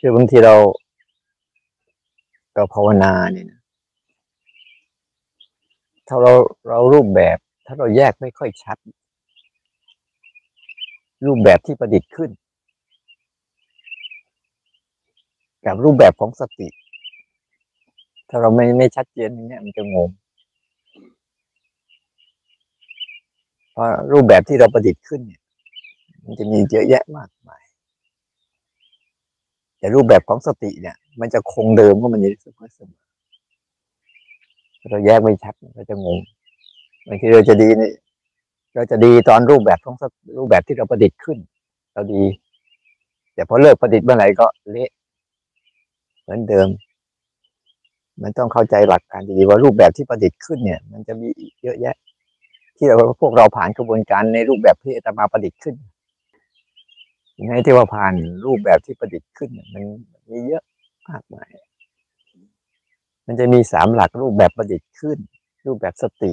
คือบางทีเราเราภาวนาเนี่ยนะถ้าเราเรารูปแบบ ถ้าเราแยกไม่ค่อยชัด รูปแบบที่ประดิษฐ์ขึ้น กับรูปแบบของสติ ถ้าเราไม่ไม่ชัดเจนอย่างเงี้ยมันจะงงเพราะรูปแบบที่เราประดิษฐ์ขึ้นเนี่ย มันจะมีเยอะแยะมากมาย แต่รูปแบบของสติเนี่ย มันจะคงเดิมว่ามันอยู่เสมอเสมอเราแยกไม่ชัดเราจะงงบางทีเราจะดีนี่เราจะดีตอนรูปแบบของรูปแบบที่เราประดิษฐ์ขึ้น เราดี แต่พอเลิกประดิษฐ์เมื่อไหร่ก็เละเหมือนเดิม มันต้องเข้าใจหลักการดีๆว่ารูปแบบที่ประดิษฐ์ขึ้นเนี่ย มันจะมีเยอะแยะ ที่เราพวกเราผ่านกระบวนการในรูปแบบที่อาตมาประดิษฐ์ขึ้น ในที่ว่าผ่านรูปแบบที่ประดิษฐ์ขึ้นมันมีเยอะมากมาย มันจะมีสามหลักรูปแบบประดิษฐ์ขึ้น รูปแบบสติ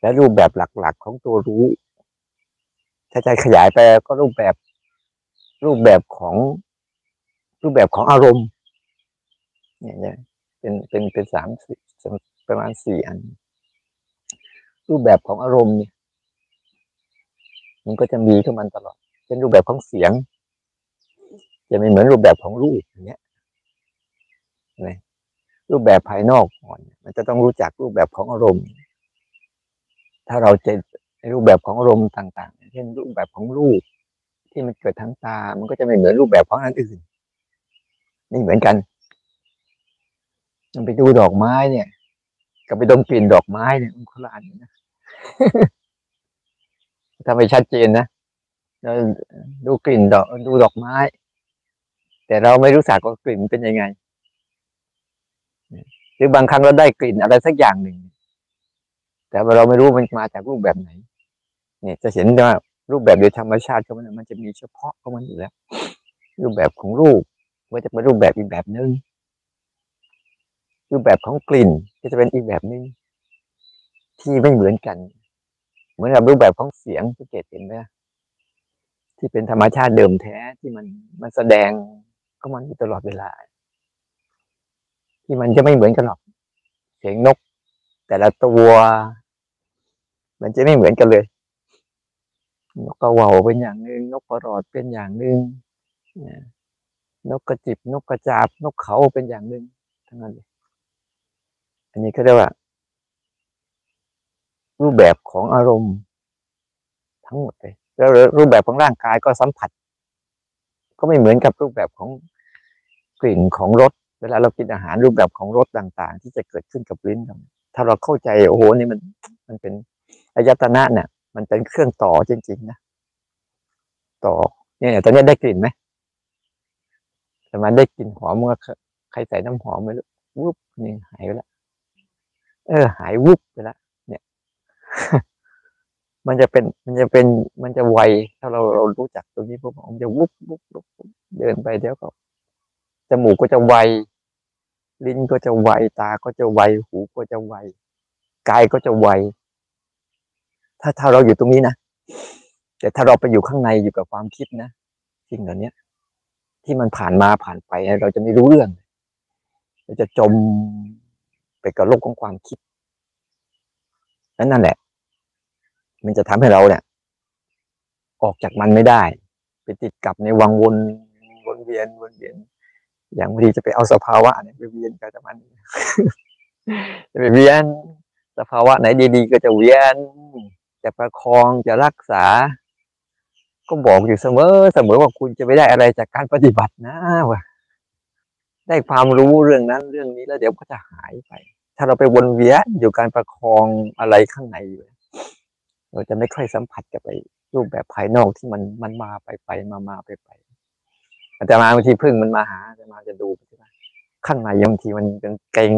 และรูปแบบหลักๆของตัวรู้ ถ้าใจขยายไปก็รูปแบบรูปแบบของรูปแบบของอารมณ์เนี่ยเป็นเป็นเป็นสามประมาณสี่อัน รูปแบบของอารมณ์เนี่ย มันก็จะมีขึ้นมันตลอด เป็นรูปแบบของเสียง จะไม่เหมือนรูปแบบของรูปอย่างเงี้ยนะรูปแบบภายนอกก่อนมันจะต้องรู้จักรูปแบบของอารมณ์ ถ้าเราจะรูปแบบของอารมณ์ต่างๆ เช่นรูปแบบของรูป ที่มันเกิดทั้งตา มันก็จะไม่เหมือนรูปแบบของอันอื่นนี่เหมือนกันมันไปดูดอกไม้เนี่ย กับไปดมกลิ่นดอกไม้เนี่ยมันคนละอันนะถ้าไม่ชัดเจนนะ เราดูกลิ่นดอกดูดอกไม้ แต่เราไม่รู้สักว่ากลิ่นเป็นยังไง หรือบางครั้งเราได้กลิ่นอะไรสักอย่างหนึ่ง แต่เราไม่รู้มันมาจากรูปแบบไหน เนี่ยจะเห็นว่ารูปแบบโดยธรรมชาติของมันมันจะมีเฉพาะของมันอยู่แล้ว รูปแบบของรูปก็จะเป็นรูปแบบอีกแบบหนึ่งรูปแบบของกลิ่นก็จะเป็นอีกแบบหนึ่งที่ไม่เหมือนกัน เหมือนกับรูปแบบของเสียงสังเกตเห็นไหม ที่เป็นธรรมชาติเดิมแท้ที่มันมันแสดงก็มันอยู่ตลอดเวลา ที่มันจะไม่เหมือนกันหรอกเสียงนก แต่ละตัว มันจะไม่เหมือนกันเลยนกกระว่าเป็นอย่างหนึ่งนกกระรอดเป็นอย่างหนึ่งนกกระจิบนกกระจาบ นกเขาเป็นอย่างหนึ่งทั้งนั้นเลยอันนี้ก็เรียกว่า รูปแบบของอารมณ์ทั้งหมดเลย แล้วรูปแบบของร่างกายก็สัมผัส ก็ไม่เหมือนกับรูปแบบของกลิ่นของรสเวลาเรากินอาหารรูปแบบของรสต่าง ๆ ที่จะเกิดขึ้นกับลิ้นถ้าเราเข้าใจโอ้โหนี่มันมันเป็นอายตนะเนี่ยมันเป็นเครื่องต่อจริงๆนะต่อเนี่ยตอนนี้ได้กลิ่นไหมแต่มันได้กลิ่นหอมเมื่อใครใส่น้ำหอมไปแล้ววุบนี่หายไปแล้วเออ หายวุบไปแล้วเนี่ย มันจะเป็นมันจะเป็นมันจะไวถ้าเราเรารู้จักตรงนี้ปุ๊บมันจะวุบวุบวุบเดินไปเดี๋ยวก็จมูกก็จะไว ลิ้นก็จะไว ตาก็จะไว หูก็จะไว กายก็จะไว ถ้าถ้าเราอยู่ตรงนี้นะ แต่ถ้าเราไปอยู่ข้างในอยู่กับความคิดนะสิ่งเหล่านี้ที่มันผ่านมาผ่านไป เราจะไม่รู้เรื่อง เราจะจมไปกับโลกของความคิด นั่นนั่นแหละ มันจะทำให้เราเนี่ย ออกจากมันไม่ได้ ไปติดกับในวังวนวนเวียนวนเวียน อย่างบางทีจะไปเอาสภาวะเนี่ยไปเวียนกับมันจะไปเวียนสภาวะไหนดีๆ ก็จะเวียนจะประคองจะรักษา ก็บอกอยู่เสมอเสมอว่าคุณจะไม่ได้อะไรจากการปฏิบัตินะว่าได้ความรู้เรื่องนั้นเรื่องนี้แล้วเดี๋ยวก็จะหายไป ถ้าเราไปวนเวียนอยู่การประคองอะไรข้างในอยู่ เราจะไม่ค่อยสัมผัสกับไปรูปแบบภายนอกที่มันมันมาไปไปมามาไปไปอาจจะมาบางทีพึ่งมันมาหาอาจะมาจะดูใช่ไหมข้างในบางทีมันเป็นเก่ง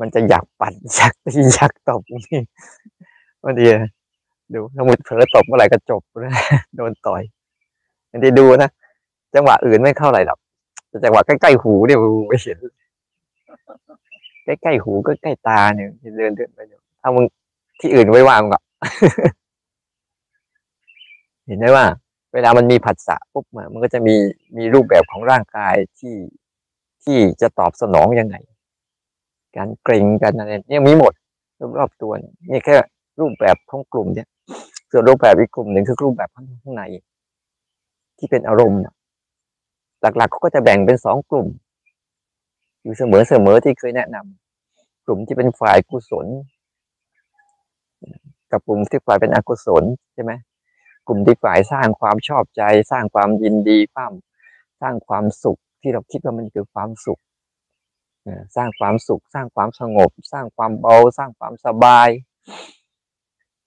มันจะอยากปัดอยากตีอยากตบนี่บางทีดูถ้ามุดเผลอตบเมื่อไหร่ก็จบเลยโดนต่อยบางทีดูนะจังหวะอื่นไม่เข้าไหร่หรอกแต่จังหวะใกล้ๆหูเนี่ยไม่เห็นใกล้ๆหูก็ใกล้ตาเนี่ยเดินเดินไปอยู่ถ้ามึงที่อื่นไว้วางก็ เห็นได้ว่า เวลามันมีผัสสะปุ๊บมันก็จะมีมีรูปแบบของร่างกายที่ที่จะตอบสนองยังไง การเกรงกันอะไรเนี่ยมีหมดรอบๆตัวนี่แค่รูปแบบของกลุ่มเนี่ยส่วนรูปแบบอีกกลุ่มหนึ่งคือรูปแบบข้างใน ที่เป็นอารมณ์ หลักๆเขาก็จะแบ่งเป็นสองกลุ่ม อยู่เสมอเสมอที่เคยแนะนำกลุ่มที่เป็นฝ่ายกุศล กับกลุ่มที่ฝ่ายเป็นอกุศลใช่ไหมกลุ่มที่ฝ่ายสร้างความชอบใจ สร้างความยินดีความสร้างความสุขที่เราคิดว่ามันคือความสุขสร้างความสุข สร้างความสงบ สร้างความเบา สร้างความสบาย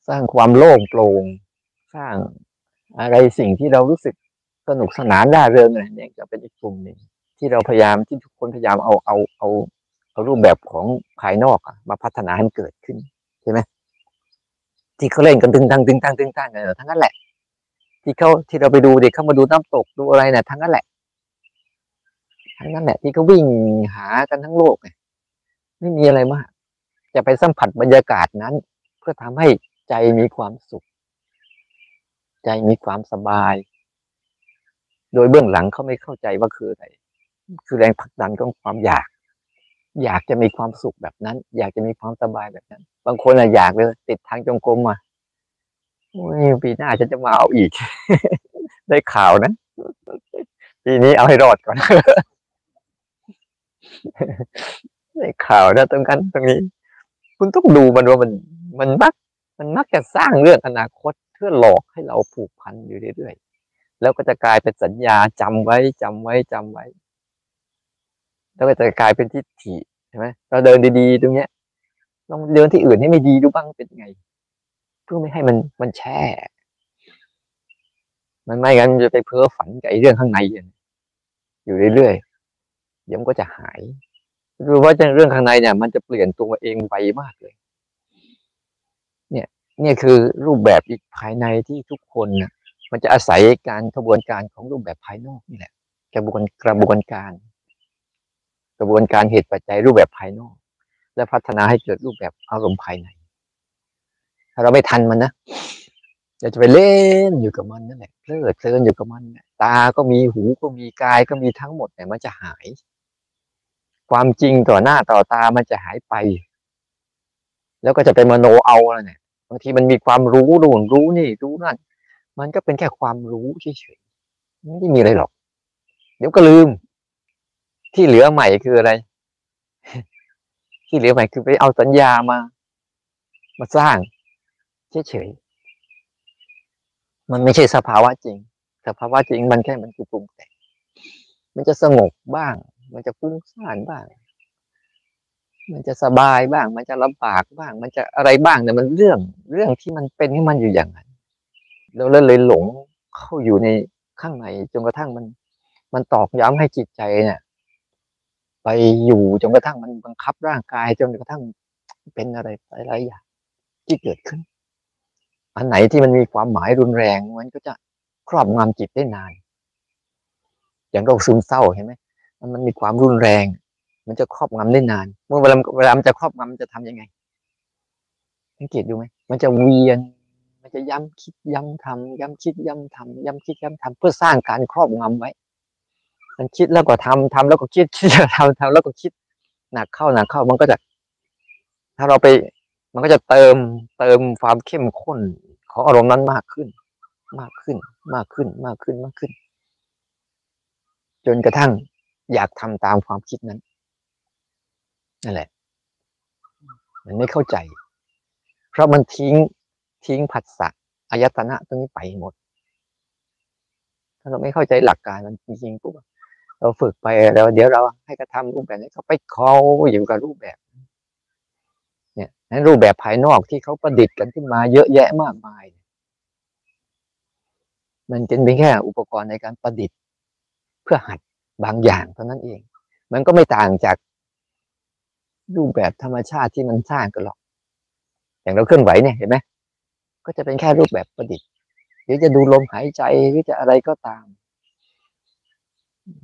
สร้างความโล่งโปร่งสร้างอะไรสิ่งที่เรารู้สึกสนุกสนานร่าเริงอะไรเนี่ยก็เป็นอีกกลุ่มหนึ่งที่เราพยายามที่ทุกคนพยายามเอาเอาเอาเอารูปแบบของภายนอกมาพัฒนาให้เกิดขึ้นใช่ไหม ที่เขาเล่นกันตึงตังตึงตังตึงตังเนี่ยทั้งนั้นแหละ ที่เขาที่เราไปดูเด็กเข้ามาดูน้ำตกดูอะไรเนี่ยทั้งนั้นแหละ ทั้งนั้นแหละ ที่เขาวิ่งหากันทั้งโลกไม่มีอะไรมาก จะไปสัมผัสบรรยากาศนั้น เพื่อทำให้ใจมีความสุข ใจมีความสบาย โดยเบื้องหลังเขาไม่เข้าใจว่าคืออะไร คือแรงผลักดันของความอยาก อยากจะมีความสุขแบบนั้น อยากจะมีความสบายแบบนั้น บางคนอะอยากเลยติดทางจงกรมอ้ยปีหน้าฉันจะมาเอาอีก ได้ข่าวนะปีนี้เอาให้รอดก่อนในข่าวนะตรงนั้นตรงนี้ คุณต้องดูมันว่ามันมันมัก มันมักจะสร้างเรื่องอนาคตเพื่อหลอกให้เราผูกพันอยู่เรื่อยๆแล้วก็จะกลายเป็นสัญญาจำไว้จำไว้จำไว้ แล้วก็จะกลายเป็นทิฏฐิใช่ไหมเราเดินดีๆ ตรงเนี้ย ลองเดินที่อื่นให้ไม่ดีดูบ้างเป็นไง เพื่อไม่ให้มันมันแช่ มันไม่งั้นมันจะไปเพ้อฝันกับไอ้เรื่องข้างในอยู่เรื่อยๆเดี๋ยวมันก็จะหายคือว่าเรื่องข้างในเนี่ย มันจะเปลี่ยนตัวเองไวมากเลย เนี่ย เนี่ยคือรูปแบบอีกภายในที่ทุกคนนะมันจะอาศัยการกระบวนการของรูปแบบภายนอกนี่แหละกระบวนกระบวนการ กระบวนการเหตุปัจจัยรูปแบบภายนอก และพัฒนาให้เกิดรูปแบบอารมณ์ภายใน ถ้าเราไม่ทันมันนะเราจะไปเล่นอยู่กับมันนั่นแหละเพลิดเพลินอยู่กับมันตาก็มีหูก็มีกายก็มีทั้งหมดแต่มันจะหาย ความจริงต่อหน้าต่อตามันจะหายไป แล้วก็จะเป็นมโนเอาแล้วเนี่ยบางทีมันมีความรู้รู้รู้นี่รู้นั่น มันก็เป็นแค่ความรู้เฉยๆไม่ได้มีอะไรหรอก เดี๋ยวก็ลืม ที่เหลือใหม่คืออะไร ที่เหลือใหม่คือไปเอาสัญญามา มาสร้างเฉยๆมันไม่ใช่สภาวะจริง สภาวะจริงมันแค่มันคือปรุงแต่งมันจะสงบบ้าง มันจะฟุ้งซ่านบ้าง มันจะสบายบ้าง มันจะลำบากบ้าง มันจะอะไรบ้างเนี่ยมันเรื่องเรื่องที่มันเป็นให้มันอยู่อย่างนั้นเราเลยหลงเข้าอยู่ในข้างในจนกระทั่งมัน มันตอกย้ำให้จิตใจเนี่ย ไปอยู่จนกระทั่งมันบังคับร่างกายจนกระทั่งเป็นอะไรหลายอย่างที่เกิดขึ้น อันไหนที่มันมีความหมายรุนแรงมันก็จะครอบงำจิตได้นาน อย่างโรคซึมเศร้าเห็นไหมมันมันมีความรุนแรง มันจะครอบงำได้นาน เมื่อเวลาเวลามันจะครอบงำมันจะทํำยังไงสังเกตดูไหมมันจะเวียน มันจะย้ำคิดย้ำทำย้ำคิดย้ำทำย้ำคิดย้ำทำเพื่อสร้างการครอบงำไว้ มันคิดแล้วก็ทำทำแล้วก็คิดคิดแล้วทำทำแล้วก็คิดหนักเข้าหนักเข้ามันก็จะ ถ้าเราไป มันก็จะเติมเติมความเข้มข้นของอารมณ์นั้นมากขึ้น มากขึ้น มากขึ้นมากขึ้นมากขึ้น จนกระทั่งอยากทำตามความคิดนั้นนั่นแหละ มันไม่เข้าใจ เพราะมันทิ้งทิ้งผัสสะอายตนะตรงนี้ไปหมด ถ้าเราไม่เข้าใจหลักการมันจริงๆปุ๊บ เราฝึกไปแล้วเดี๋ยวเราให้กระทำรูปแบบนี้เขาไปเขาอยู่กับรูปแบบ เนี่ยนั้นรูปแบบภายนอกที่เขาประดิษฐ์กันขึ้นมาเยอะแยะมากมาย มันเป็นเพียงแค่อุปกรณ์ในการประดิษฐ์ เพื่อหัดบางอย่างเท่านั้นเอง มันก็ไม่ต่างจากรูปแบบธรรมชาติที่มันสร้างกันหรอก อย่างเราเคลื่อนไหวเนี่ยเห็นไหมก็จะเป็นแค่รูปแบบประดิษฐ์ หรือจะดูลมหายใจหรือจะอะไรก็ตาม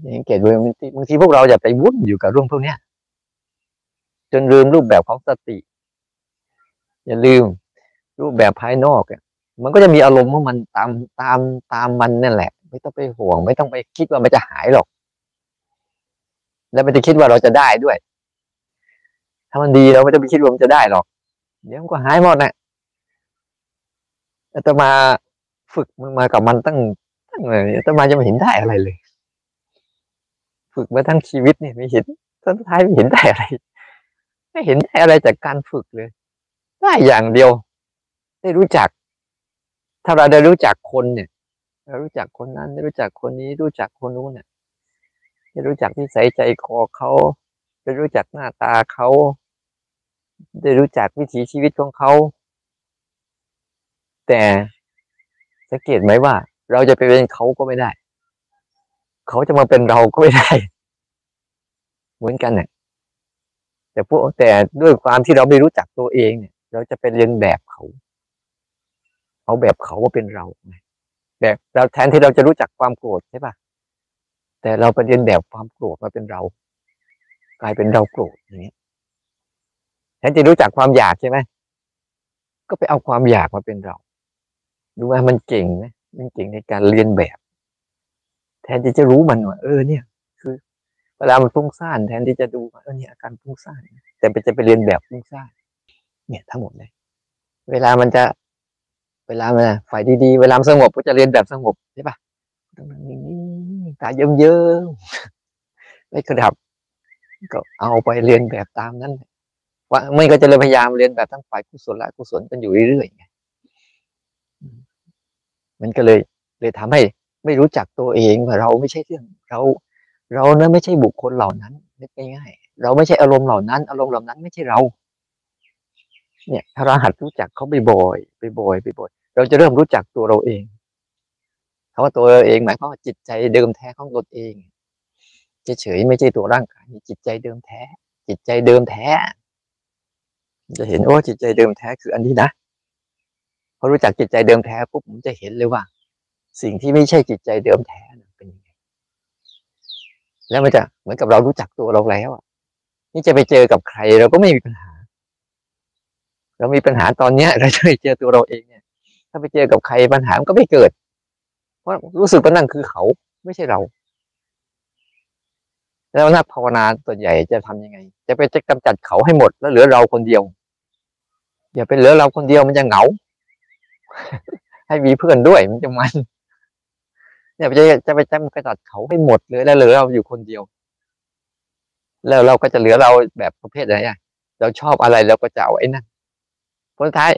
อย่างเกตเลยบางทีบางทีพวกเราอย่าไปวุ่นอยู่กับเรื่องพวกนี้จนลืมรูปแบบของสติ อย่าลืมรูปแบบภายนอกมันก็จะมีอารมณ์ของมันตามตามตามมันนั่นแหละ ไม่ต้องไปห่วง ไม่ต้องไปคิดว่ามันจะหายหรอก แล้วไม่ได้คิดว่าเราจะได้ด้วย ถ้ามันดีเราไม่ต้องไปคิดว่ามันจะได้หรอก เดี๋ยวมันก็หายหมดแหละอาตมาฝึกมันมากับมันตั้งตั้งเลยอาตมาจะไม่เห็นได้อะไรเลย ฝึกมาทั้งชีวิตเนี่ยไม่เห็นสุดท้ายไม่เห็นได้อะไร ไม่เห็นได้อะไรจากการฝึกเลย ได้อย่างเดียว ได้รู้จัก ถ้าเราได้รู้จักคนเนี่ยเรารู้จักคนนั้นได้รู้จักคนนี้รู้จักคนนู้นเนี่ยได้รู้จักนิสัยใจคอเขาได้รู้จักหน้าตาเขาได้รู้จักวิถีชีวิตของเขา แต่สังเกตไหมว่า เราจะไปเป็นเขาก็ไม่ได้ เขาจะมาเป็นเราก็ไม่ได้ เหมือนกันเนี่ยแต่พวกแต่ด้วยความที่เราไม่รู้จักตัวเองเนี่ย เราจะเป็นเรียนแบบเขาเอาแบบเขาว่าเป็นเราแบบเราแทนที่เราจะรู้จักความโกรธใช่ปะแต่เราไปเรียนแบบความโกรธมาเป็นเรา กลายเป็นเราโกรธอย่างนี้แทนที่รู้จักความอยากใช่ไหมก็ไปเอาความอยากมาเป็นเราดูว่ามันเก่งไหมมันเก่งในการเรียนแบบ แทนที่จะรู้มันว่าเออเนี่ย คือ เวลามันฟุ้งซ่านแทนที่จะดูว่าเออเนี่ยอาการฟุ้งซ่านแต่ไปจะไปเรียนแบบฟุ้งซ่านเนี่ยทั้งหมดเลยเวลามันจะ เวลามันฝ่ายดีๆเวลาสงบก็จะเรียนแบบสงบใช่ปะต้องนั่งนิ่ตาเยิ้มๆไม่กระดับ ก็เอาไปเรียนแบบตามนั้นว่าไม่ก็จะเลยพยายามเรียนแบบทั้งฝ่ายกุศลและกุศลกันอยู่เรื่อยๆมันก็เลยเลยทำให้ ไม่รู้จักตัวเองว่าเราไม่ใช่เรื่องเรา เรานะไม่ใช่บุคคลเหล่านั้นนึกง่ายๆเราไม่ใช่อารมณ์เหล่านั้น อารมณ์เหล่านั้นไม่ใช่เรา เนี่ยถ้าเราหัดรู้จักเขาบ่อยๆบ่อยๆบ่อยๆเราจะเริ่มรู้จักตัวเราเองคำว่าตัวเราเองหมายความว่าจิตใจเดิมแท้ของตนเองเฉยๆไม่ใช่ตัวร่างกายจิตใจเดิมแท้ จิตใจเดิมแท้ จะเห็นโอ้จิตใจเดิมแท้คืออันนี้นะพอรู้จักจิตใจเดิมแท้ปุ๊บผมจะเห็นเลยว่า สิ่งที่ไม่ใช่จิตใจเดิมแท้เป็นยังไงแล้วมันจะเหมือนกับเรารู้จักตัวเราแล้วอะ นี่จะไปเจอกับใครเราก็ไม่มีปัญหา เรามีปัญหาตอนเนี้ยเราจะไปเจอตัวเราเองเนี่ย ถ้าไปเจอกับใครปัญหามันก็ไม่เกิด เพราะรู้สึกว่านั่นคือเขาไม่ใช่เรา แล้วนักภาวนาส่วนใหญ่จะทํำยังไง จะไปจะกำจัดเขาให้หมด แล้วเหลือเราคนเดียว อย่าเป็นเหลือเราคนเดียวมันจะเหงาให้มีเพื่อนด้วยมันจะมัน เนี่ยจะจะไปจำกระจัดเขาให้หมดเลยแล้วเหลือเราอยู่คนเดียว แล้วเราก็จะเหลือเราแบบประเภทอะไรเราชอบอะไรเราก็จะเอาไอ้นั่นผลท้าย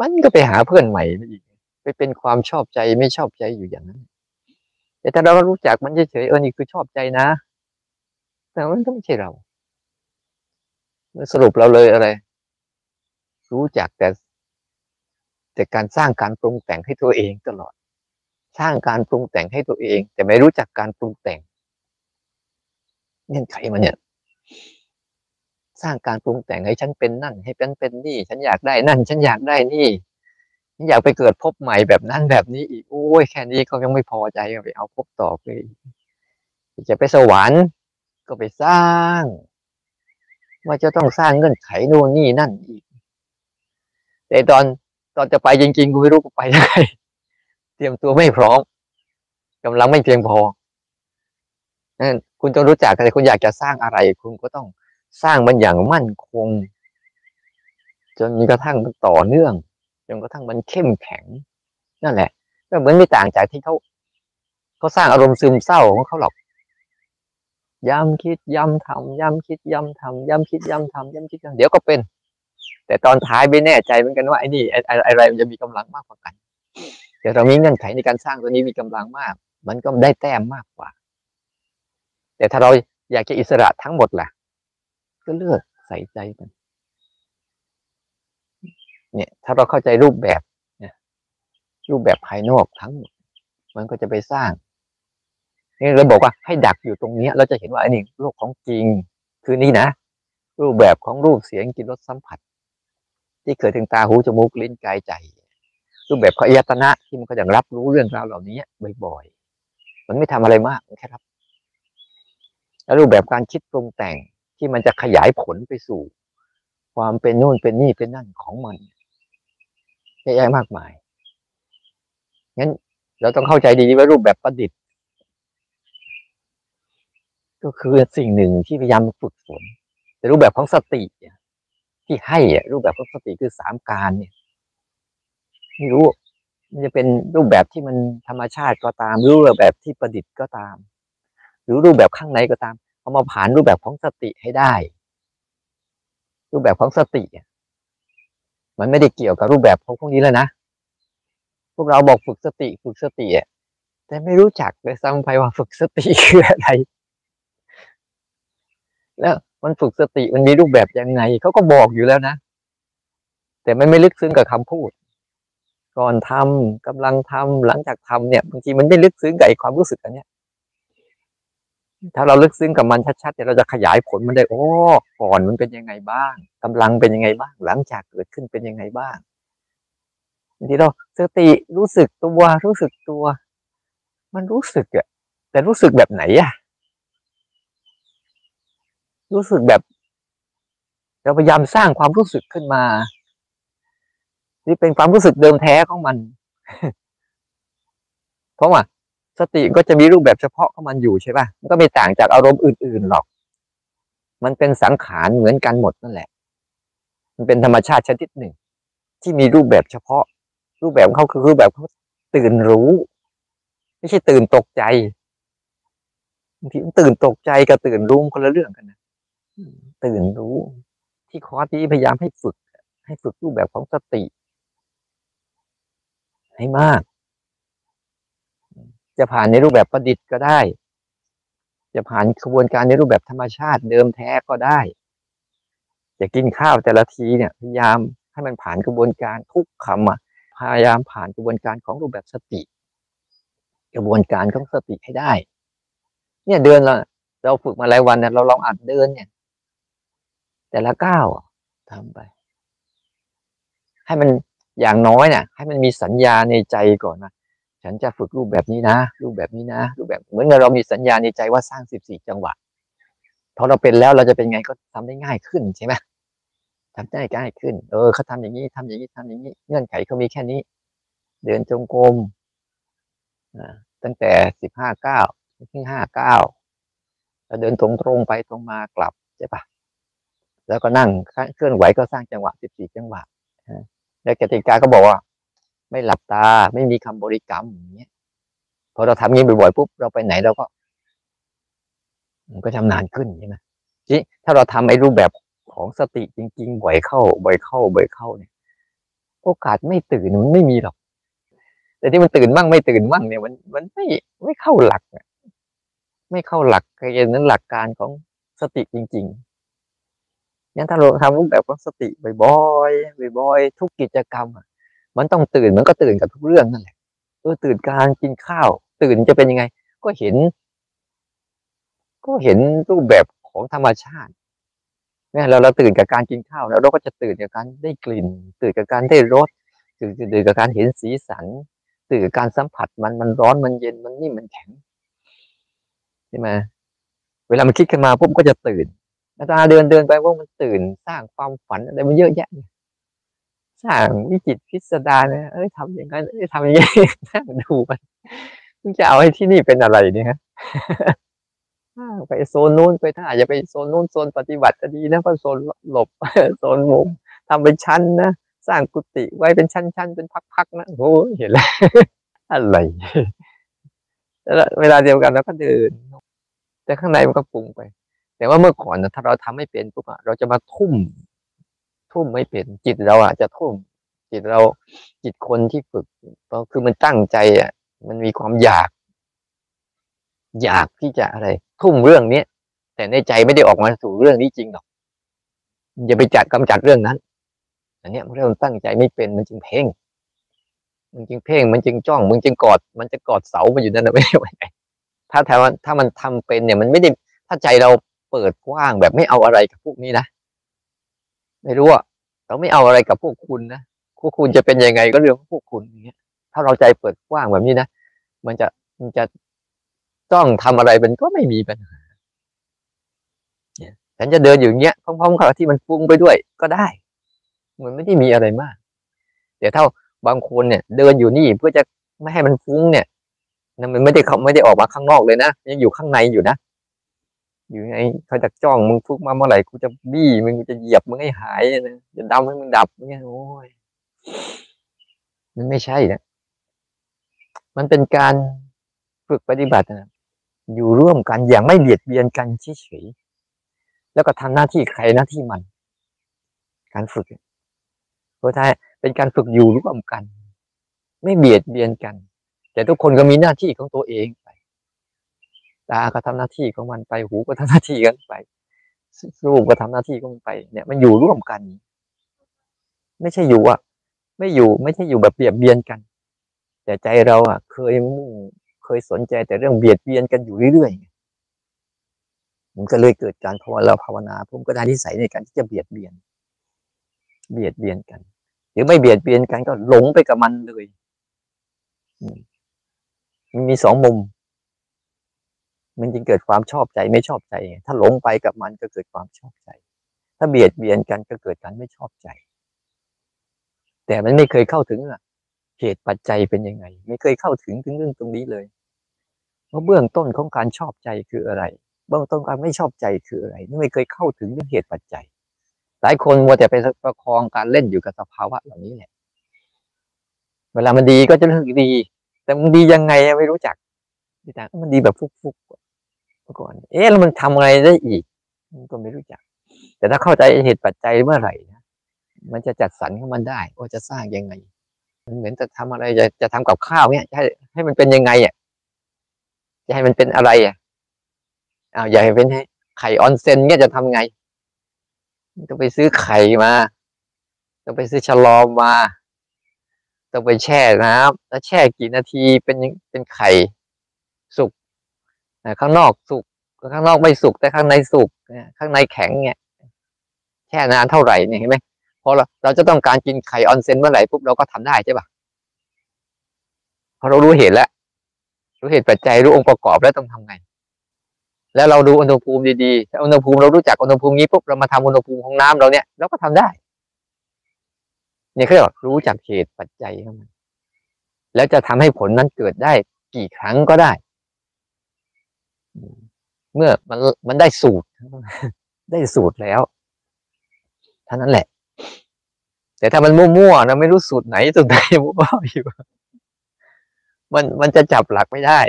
มันก็ไปหาเพื่อนใหม่อีกไปเป็นความชอบใจไม่ชอบใจอยู่อย่างนั้น แต่ถ้าเรารู้จักมันเฉยๆเออนี่คือชอบใจนะ แต่มันก็ไม่ใช่เราสรุปเราเลยอะไร รู้จักแต่แต่การสร้างการปรุงแต่งให้ตัวเองตลอด สร้างการปรุงแต่งให้ตัวเอง แต่ไม่รู้จักการปรุงแต่งเงื่อนไขมันเนี่ย สร้างการปรุงแต่งให้ฉันเป็นนั่น ให้เป็นเป็นนี่ ฉันอยากได้นั่น ฉันอยากได้นี่ฉันอยากไปเกิดพบใหม่แบบนั้นแบบนี้อีกโอ้ยแค่นี้ก็ยังไม่พอใจก็ไปเอาพบต่อไปจะไปสวรรค์ก็ไปสร้าง ว่าจะต้องสร้างเงื่อนไขโน่นนี่นั่นอีกแต่ตอนตอนจะไปจริงๆกูไม่รู้กูไปยังไงเตรียมตัวไม่พร้อมกำลังไม่เพียงพอนั่นคุณต้องรู้จักแต่คุณอยากจะสร้างอะไร คุณก็ต้องสร้างมันอย่างมั่นคง จนมีกระทั่งมันต่อเนื่องจนกระทั่งมันเข้มแข็ง นั่นแหละ ก็เหมือนไม่ต่างจากที่เขาเขาสร้างอารมณ์ซึมเศร้าของเขาหรอกย้ำคิดย้ำทำย้ำคิดย้ำทำย้ำคิดย้ำทำย้ำคิดย้ำเดี๋ยวก็เป็น แต่ตอนท้ายไม่แน่ใจเหมือนกันว่าไอ้นี่อะไรมันจะมีกำลังมากกว่ากัน แต่เรามีเงื่อนไขในการสร้างตัวนี้มีกำลังมาก มันก็ได้แต้มมากกว่า แต่ถ้าเราอยากจะอิสระทั้งหมดล่ะ ก็เลือกใส่ใจมันเนี่ย ถ้าเราเข้าใจรูปแบบเนี่ยรูปแบบภายนอกทั้งหมด มันก็จะไปสร้างนี่เราบอกว่าให้ดักอยู่ตรงนี้เราจะเห็นว่าไอ้นี่โลกของจริงคือนี่นะ รูปแบบของรูปเสียงกินรสสัมผัส ที่เกิดถึงตาหูจมูกลิ้นกายใจ รูปแบบของอายตนะที่มันก็ย่างรับรู้เรื่องราวเหล่านี้บ่อยๆ มันไม่ทำอะไรมากแค่รับ แล้วรูปแบบการคิดปรุงแต่งที่มันจะขยายผลไปสู่ ความเป็นโน่นเป็นนี่เป็นนั่นของมันอะแยะมากมายงั้นเราต้องเข้าใจดีๆว่ารูปแบบประดิษฐ์ ก็คือสิ่งหนึ่งที่พยายามฝึกฝนแต่รูปแบบของสติที่ให้อะรูปแบบของสติคือสามการเนี่ย ไม่รู้ มันจะเป็นรูปแบบที่มันธรรมชาติก็ตาม รูปแบบที่ประดิษฐ์ก็ตาม หรือรูปแบบข้างในก็ตาม เอามาผ่านรูปแบบของสติให้ได้ รูปแบบของสติ มันไม่ได้เกี่ยวกับรูปแบบของพวกนี้แล้วนะ พวกเราบอกฝึกสติ ฝึกสติแต่ไม่รู้จักเลยซ้ำไปว่าฝึกสติคืออะไร แล้วมันฝึกสติมันมีรูปแบบยังไงเขาก็บอกอยู่แล้วนะ แต่มันไม่ลึกซึ้งกับคำพูด ก่อนทำกำลังทำหลังจากทำเนี่ยบางทีมันไม่ลึกซึ้งกับไอความรู้สึกอันเนี้ยถ้าเราลึกซึ้งกับมันชัดๆเนี่ยเราจะขยายผลมันได้โอ้ก่อนมันเป็นยังไงบ้างกำลังเป็นยังไงบ้าง หลังจากเกิดขึ้นเป็นยังไงบ้างบางทีเราสติรู้สึกตัวรู้สึกตัว มันรู้สึกอะแต่รู้สึกแบบไหนอะรู้สึกแบบ เราพยายามสร้างความรู้สึกขึ้นมา ที่เป็นความรู้สึกเดิมแท้ของมัน เพราะว่าสติก็จะมีรูปแบบเฉพาะของมันอยู่ใช่ป่ะมันก็ไม่ต่างจากอารมณ์อื่นๆหรอก มันเป็นสังขารเหมือนกันหมดนั่นแหละ มันเป็นธรรมชาติชนิดหนึ่ง ที่มีรูปแบบเฉพาะ รูปแบบเขาคือรูปแบบเขาตื่นรู้ ไม่ใช่ตื่นตกใจบางทีตื่นตกใจกับตื่นรู้คนละเรื่องกันนะตื่นรู้ ที่คอร์สที่พยายามให้ฝึก ให้ฝึกรูปแบบของสติ ให้มาก จะผ่านในรูปแบบประดิษฐ์ก็ได้ จะผ่านกระบวนการในรูปแบบธรรมชาติเดิมแท้ก็ได้จะกินข้าวแต่ละทีเนี่ยพยายามให้มันผ่านกระบวนการทุกคำอะพยายามผ่านกระบวนการของรูปแบบสติ กระบวนการของสติให้ได้ เนี่ยเดินเราเราฝึกมาหลายวันเนี่ยเราลองอัดเดินเนี่ย แต่ละก้าวทำไป ให้มัน อย่างน้อยเนี่ยให้มันมีสัญญาในใจก่อนนะฉันจะฝึกรูปแบบนี้นะ รูปแบบนี้นะ รูปแบบเหมือนกับเรามีสัญญาในใจว่าสร้างสิบสี่จังหวะพอเราเป็นแล้วเราจะเป็นไงก็ทำได้ง่ายขึ้นใช่ไหมทำได้ง่ายขึ้น เออเขาทาอย่างนี้ทำอย่างนี้ทำอย่างนี้ เงื่อนไขเขามีแค่นี้ เดินจงกรมตั้งแต่สิบห้าเก้าถึงห้าเก้าเราเดินตรงตรงไปตรงมากลับใช่ปะแล้วก็นั่งเคลื่อนไหวก็สร้างจังหวะสิบสี่จังหวะ แล้วกติกาก็บอกว่า ไม่หลับตาไม่มีคำบริกรรมอย่างเงี้ยพอเราทำงี้บ่อยๆปุ๊บเราไปไหนเราก็ มันก็ชำนาญขึ้นใช่ไหมทีถ้าเราทำไอ้รูปแบบของสติจริง ๆ บ่อยเข้า บ่อยเข้า บ่อยเข้าเนี่ย โอกาสไม่ตื่นมันไม่มีหรอก แต่ที่มันตื่นมั่งไม่ตื่นมั่งเนี่ยมันมันไม่ไม่เข้าหลักไม่เข้าหลักเกณฑ์นั้นหลักการของสติจริง ๆ งั้นถ้าเราทำรูปแบบของสติบ่อยๆบ่อยๆทุกกิจกรรมอะมันต้องตื่นมันก็ตื่นกับทุกเรื่องนั่นแหละเออตื่นการกินข้าว ตื่นจะเป็นยังไง ก็เห็น ก็เห็นรูปแบบของธรรมชาติเนี่ยเราเราตื่นกับการกินข้าวแล้วเราก็จะตื่นกับการได้กลิ่น ตื่นกับการได้รสตื่นตื่นกับการเห็นสีสัน ตื่นกับการสัมผัสมันมันร้อนมันเย็นมันนิ่มมันแข็งใช่ไหมเวลามันคิดขึ้นมาปุ๊บก็จะตื่น อาตาเดินเดินไปว่ามันตื่นสร้างความฝันอะไรมันเยอะแยะสร้างวิจิตพิสดารนะเอ้ยทำอย่างนั้นเอ้ยทำอย่างนี้นั่งดูมันมันจะเอาให้ที่นี่เป็นอะไรเนี่ยฮะไปโซนนู้นไปถ้าอาจจะไปโซนนู้นโซนปฏิบัติจะดีนะเพราะโซนหลบโซนมุมทำเป็นชั้นนะสร้างกุฏิไว้เป็นชั้นๆเป็นพักๆนะโอ้เห็นแล้วอะไรแล้วเวลาเดียวกันเราก็เดิน แต่ข้างในมันก็ปรุงไป แต่ว่าเมื่อก่อนนะถ้าเราทำไม่เป็นปุ๊บเราจะมาทุ่ม ทุ่มไม่เป็นจิตเราอะจะทุ่ม จิตเราจิตคนที่ฝึกก็คือมันตั้งใจอะ มันมีความอยาก อยากที่จะอะไร ทุ่มเรื่องเนี้ยแต่ในใจไม่ได้ออกมาสู่เรื่องนี้จริงหรอกอย่าไปจัดกำจัดเรื่องนั้นอันนี้เรื่องตั้งใจไม่เป็นมันจึงเพ่ง มันจึงเพ่ง มันจึงจ้อง มันจึงกอด มันจะกอดเสามาอยู่นั่นนะไม่ได้ถ้าถ้าถ้ามันทำเป็นเนี่ย มันไม่ได้ถ้าใจเรา เปิดกว้างแบบไม่เอาอะไรกับพวกนี้นะไม่รู้อะเราไม่เอาอะไรกับพวกคุณนะพวกคุณจะเป็นยังไงก็เรื่องของพวกคุณอย่างเงี้ย ถ้าเราใจเปิดกว้างแบบนี้นะมันจะมันจะต้องทำอะไรมันก็ไม่มีปัญหาเนี่ยฉันจะเดินอยู่เงี้ยพร้อมๆกับที่มันฟุ้งไปด้วยก็ได้ มันไม่ได้มีอะไรมาก เดี๋ยวถ้าบางคนเนี่ย เดินอยู่นี่เพื่อจะไม่ให้มันฟุ้งเนี่ยมันไม่ได้เขาไม่ได้ออกมาข้างนอกเลยนะยังอยู่ข้างในอยู่นะ อยู่ไงเขาจะจ้องมึงฟุ้งมาเมื่อไหร่กูจะบี้มึงกูจะเหยียบมึงให้หายนะจะดำให้มึงดับเนี่ยโอ้ยมันไม่ใช่นะมันเป็นการฝึกปฏิบัตินะอยู่ร่วมกันอย่างไม่เบียดเบียนกันเฉยๆแล้วก็ทำหน้าที่ใครหน้าที่มัน การฝึกเพราะท้ายเป็นการฝึกอยู่ร่วมกัน ไม่เบียดเบียนกัน แต่ทุกคนก็มีหน้าที่ของตัวเองไป ตาก็ทำหน้าที่ของมันไปหูก็ทำหน้าที่กันไปรูปก็ทำหน้าที่ของมันไป เนี่ยมันอยู่ร่วมกัน ไม่ใช่อยู่อะ ไม่อยู่ไม่ใช่อยู่แบบเบียดเบียนกัน แต่ใจเราอะ เคยมุ่งเคยสนใจแต่เรื่องเบียดเบียนกันอยู่เรื่อยๆมันก็เลยเกิดการพอเราภาวนาผมก็ได้นิสัยในการที่จะเบียดเบียน เบียดเบียนกัน หรือไม่เบียดเบียนกันก็หลงไปกับมันเลยมันมีสองมุม มันจึงเกิดความชอบใจไม่ชอบใจ ถ้าหลงไปกับมันก็เกิดความชอบใจ ถ้าเบียดเบียนกันก็เกิดการไม่ชอบใจ แต่มันไม่เคยเข้าถึงอะเหตุปัจจัยเป็นยังไง ไม่เคยเข้าถึงถึงเรื่องตรงนี้เลยว่าเบื้องต้นของการชอบใจคืออะไร เบื้องต้นการไม่ชอบใจคืออะไรนี่ไม่เคยเข้าถึงเรื่องเหตุปัจจัย หลายคนมัวแต่ไปประคองการเล่นอยู่กับสภาวะเหล่านี้แหละเวลามันดีก็จะรู้สึกดี แต่มันดียังไงไม่รู้จักแต่มันดีแบบฟุกๆ มื่อก่อน เอ๊ะแล้วมันทำอะไรได้อีก มันก็ไม่รู้จัก แต่ถ้าเข้าใจเหตุปัจจัยเมื่อไหร่นะมันจะจัดสรรของมันได้ว่าจะสร้างยังไง มันเหมือนจะทำอะไรจะจะทำกับข้าวเนี่ยให้ให้มันเป็นยังไงอะจะให้มันเป็นอะไรอะอ้าวอยากให้เป็นให้ไข่ออนเซนเนี่ยจะทำไงต้องไปซื้อไข่มาต้องไปซื้อฉลอมมาต้องไปแช่น้ำแล้วแช่กี่นาทีเป็นเป็นไข่สุก ข้างนอกสุกข้างนอกไม่สุกแต่ข้างในสุกข้างในแข็งเนี่ยแช่นานเท่าไหร่เนี่ยเห็นไหมพอเราเราจะต้องการกินไข่ออนเซนเมื่อไหร่ปุ๊บเราก็ทำได้ใช่ปะพอเรารู้เหตุแล้วรู้เหตุปัจจัยรู้องค์ประกอบแล้วต้องทำไง แล้วเราดูอุณหภูมิดีๆถ้าอุณหภูมิเรารู้จักอุณหภูมินี้ปุ๊บเรามาทำอุณหภูมิของน้ำเราเนี่ยเราก็ทำได้ เนี่ยเขาเรียกว่ารู้จักเหตุปัจจัยของมันแล้วจะทำให้ผลนั้นเกิดได้กี่ครั้งก็ได้ เมื่อมันมันได้สูตร ได้สูตรแล้วเท่านั้นแหละ แต่ถ้ามันมั่วๆนะไม่รู้สูตรไหนสูตรไหนมั่วอยู่มันมันจะจับหลักไม่ได้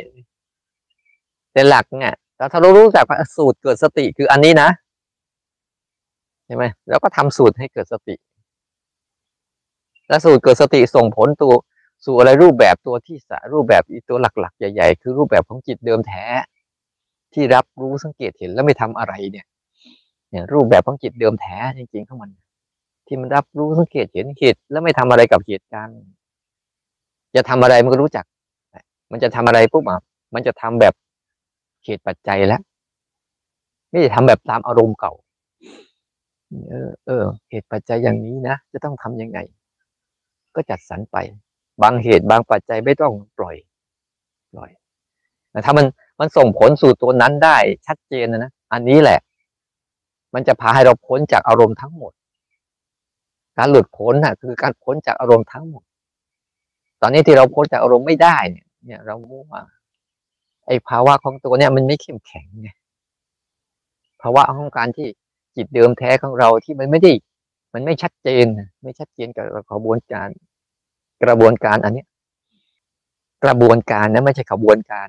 แต่หลักเนี่ยถ้าเรารู้จักว่าสูตรเกิดสติคืออันนี้นะใช่ไหมแล้วก็ทำสูตรให้เกิดสติ และสูตรเกิดสติส่งผลตัวสู่อะไรรูปแบบตัวที่สรูปแบบอีตัวหลัก ๆ ใหญ่ ๆ คือรูปแบบของจิตเดิมแท้ ที่รับรู้สังเกตเห็นแล้วไม่ทำอะไรเนี่ยเนี่ยรูปแบบของจิตเดิมแท้จริงๆของมัน ที่มันรับรู้สังเกตเห็นเหตุแล้วไม่ทำอะไรกับเหตุการณ์จะทำอะไรมันก็รู้จัก มันจะทำอะไรปุ๊บอะมันจะทำแบบเหตุปัจจัยแล้วไม่ได้ทำแบบตามอารมณ์เก่า เออ เออ เหตุปัจจัยอย่างนี้นะ จะต้องทํำยังไง ก็จัดสรรไป บางเหตุบางปัจจัยไม่ต้องปล่อย ปล่อยแต่ถ้ามัน มันส่งผลสู่ตัวนั้นได้ชัดเจนนะนะอันนี้แหละ มันจะพาให้เราพ้นจากอารมณ์ทั้งหมด การหลุดพ้นน่ะ คือการพ้นจากอารมณ์ทั้งหมด ตอนนี้ที่เราพ้นจากอารมณ์ไม่ได้เนี่ย เนี่ย เรามั่วไอ้ภาวะของตัวเนี่ยมันไม่เข้มแข็งไงภาวะของการที่จิตเดิมแท้ของเราที่มันไม่ได้ มันไม่ชัดเจน ไม่ชัดเจนกับกระบวนการ กระบวนการอันนี้กระบวนการนะไม่ใช่ขบวนการ